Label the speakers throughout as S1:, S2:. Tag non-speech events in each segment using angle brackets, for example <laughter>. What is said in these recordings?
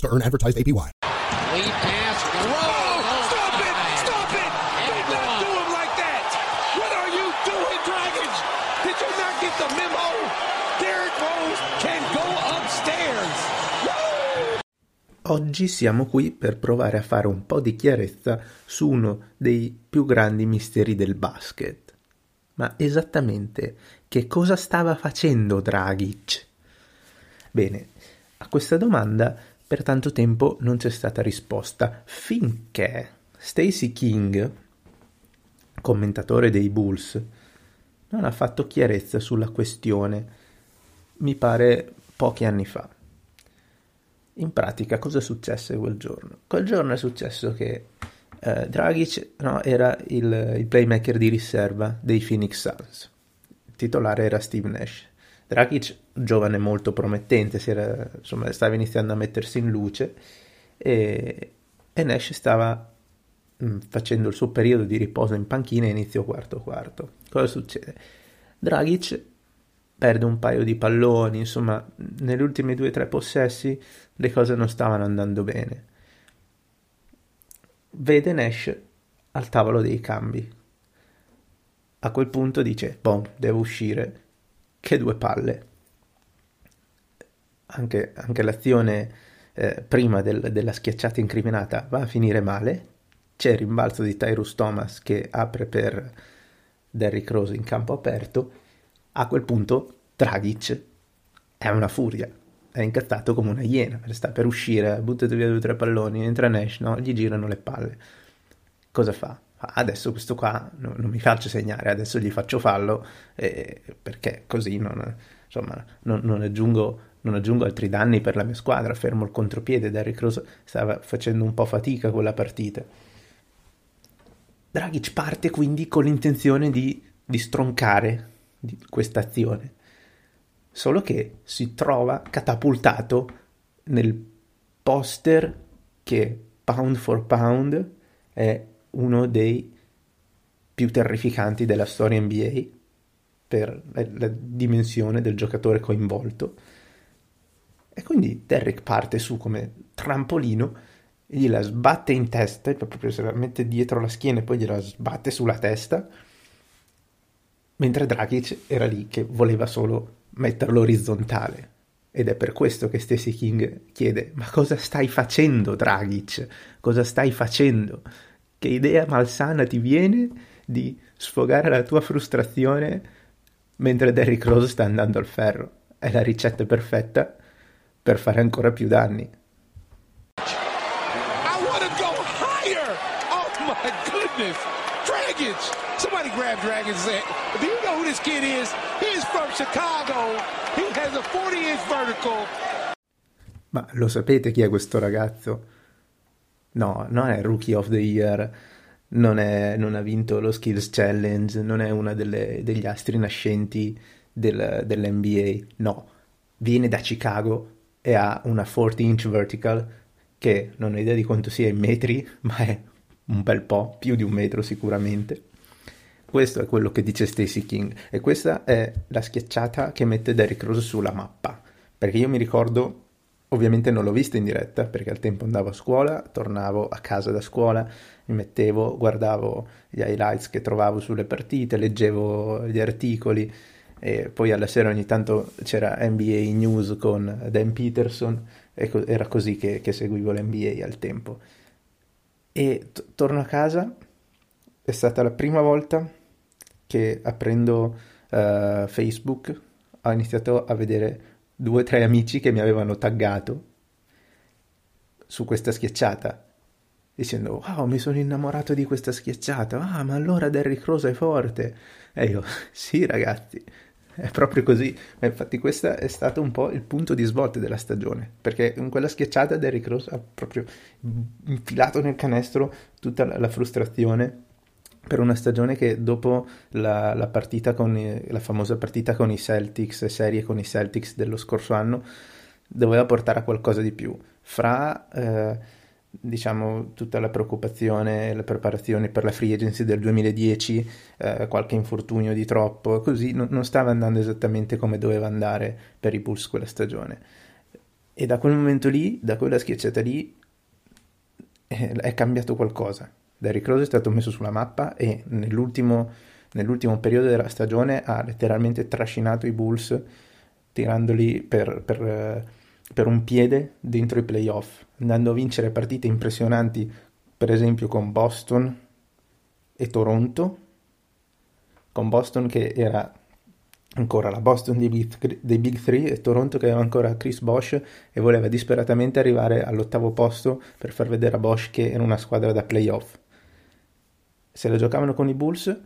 S1: to earn advertised APY.
S2: Lead pass. Whoa!
S3: Stop it! Stop it! Do not do him like that! What are you doing, Dragons? Did you not get the memo? Derek Rose can go upstairs.
S4: Oggi siamo qui per provare a fare un po' di chiarezza su uno dei più grandi misteri del basket. Ma esattamente che cosa stava facendo Dragic? Bene, a questa domanda per tanto tempo non c'è stata risposta, finché Stacy King, commentatore dei Bulls, non ha fatto chiarezza sulla questione, mi pare pochi anni fa. In pratica cosa successe quel giorno? Quel giorno è successo che eh, Dragic no, era il, il playmaker di riserva dei Phoenix Suns, il titolare era Steve Nash. Dragic, giovane molto promettente, era, insomma, stava iniziando a mettersi in luce e, e Nash stava mh, mm, facendo il suo periodo di riposo in panchina inizio quarto quarto. Cosa succede? Dragic perde un paio di palloni, insomma, negli ultimi due o tre possessi le cose non stavano andando bene. Vede Nash al tavolo dei cambi. A quel punto dice, boh, devo uscire che due palle. Anche, anche l'azione eh, prima del, della schiacciata incriminata va a finire male. C'è il rimbalzo di Tyrus Thomas che apre per Derrick Rose in campo aperto. A quel punto Dragic è una furia, è incazzato come una iena, sta per uscire, buttate via due o tre palloni, entra Nash, no? gli girano le palle. Cosa fa? Adesso questo qua no, non mi faccio segnare, adesso gli faccio fallo eh, perché così non, insomma, non, non, aggiungo, non, aggiungo, altri danni per la mia squadra, fermo il contropiede, Derrick Rose stava facendo un po' fatica quella partita. Dragic parte quindi con l'intenzione di, di stroncare questa azione, solo che si trova catapultato nel poster che pound for pound è uno dei più terrificanti della storia NBA per la dimensione del giocatore coinvolto. E quindi Derrick parte su come trampolino, gliela sbatte in testa, proprio se la mette dietro la schiena e poi gliela sbatte sulla testa, mentre Dragic era lì che voleva solo metterlo orizzontale. Ed è per questo che Stacy King chiede: Ma cosa stai facendo, Dragic? Cosa stai facendo? Che idea malsana ti viene di sfogare la tua frustrazione mentre Derrick Rose sta andando al ferro? È la ricetta perfetta per fare ancora più danni.
S3: Somebody grab Dragon and say, do you know who this kid is? He's from Chicago. He has a 40 inch vertical.
S4: Ma lo sapete chi è questo ragazzo? No, non è Rookie of the Year, non, è, non ha vinto lo Skills Challenge, non è uno degli astri nascenti del, dell'NBA, no. Viene da Chicago e ha una 40 inch vertical che non ho idea di quanto sia in metri, <laughs> ma è un bel po', più di un metro sicuramente. Questo è quello che dice Stacy King e questa è la schiacciata che mette Derrick Rose sulla mappa. Perché io mi ricordo Ovviamente non l'ho vista in diretta perché al tempo andavo a scuola, tornavo a casa da scuola, mi mettevo, guardavo gli highlights che trovavo sulle partite, leggevo gli articoli e poi alla sera ogni tanto c'era NBA News con Dan Peterson e era così che, che seguivo l'NBA al tempo. E t- torno a casa, è stata la prima volta che aprendo uh, Facebook ho iniziato a vedere due o tre amici che mi avevano taggato su questa schiacciata dicendo wow mi sono innamorato di questa schiacciata ah ma allora Derrick Rose è forte e io <laughs> sì ragazzi È proprio così. Infatti, questo è stato un po' il punto di svolta della stagione. Perché in quella schiacciata Derrick Rose ha proprio infilato nel canestro tutta la, la frustrazione per una stagione che dopo la, la, partita con la famosa partita con i Celtics, serie con i Celtics dello scorso anno, doveva portare a qualcosa di più. Fra eh, diciamo tutta la preoccupazione, le preparazioni per la free agency del 2010, eh, qualche infortunio di troppo, così non, non stava andando esattamente come doveva andare per i Bulls quella stagione. E da quel momento lì, da quella schiacciata lì, eh, è cambiato qualcosa Derrick Rose è stato messo sulla mappa e nell'ultimo, nell'ultimo periodo della stagione ha letteralmente trascinato i Bulls tirandoli per, per, per un piede dentro i playoff, andando a vincere partite impressionanti, per esempio con Boston e Toronto, con Boston che era ancora la Boston dei Big, dei Big Three e Toronto che aveva ancora Chris Bosch e voleva disperatamente arrivare all'ottavo posto per far vedere a Bosch che era una squadra da playoff se la giocavano con i Bulls,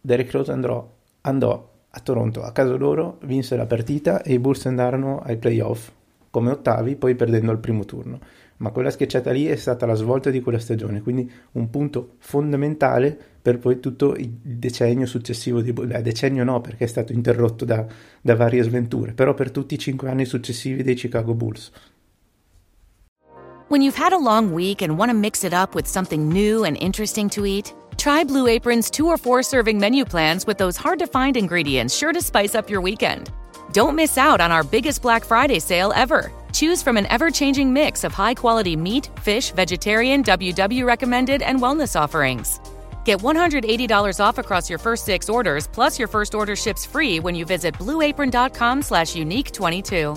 S4: Derrick Rose andrò, andò a Toronto a casa loro, vinse la partita e i Bulls andarono ai playoff come ottavi, poi perdendo il primo turno. Ma quella schiacciata lì è stata la svolta di quella stagione, quindi un punto fondamentale per poi tutto il decennio successivo di Bulls. Eh, decennio no, perché è stato interrotto da, da varie sventure, però per tutti i cinque anni successivi dei Chicago Bulls.
S5: When you've had a long week and want to mix it up with something new and interesting to eat, Try Blue Apron's two or four serving menu plans with those hard to find ingredients sure to spice up your weekend. Don't miss out on our biggest Black Friday sale ever. Choose from an ever changing mix of high quality meat, fish, vegetarian, WW recommended, and wellness offerings. Get $180 off across your first six orders, plus your first order ships free when you visit blueapron.com slash unique 22.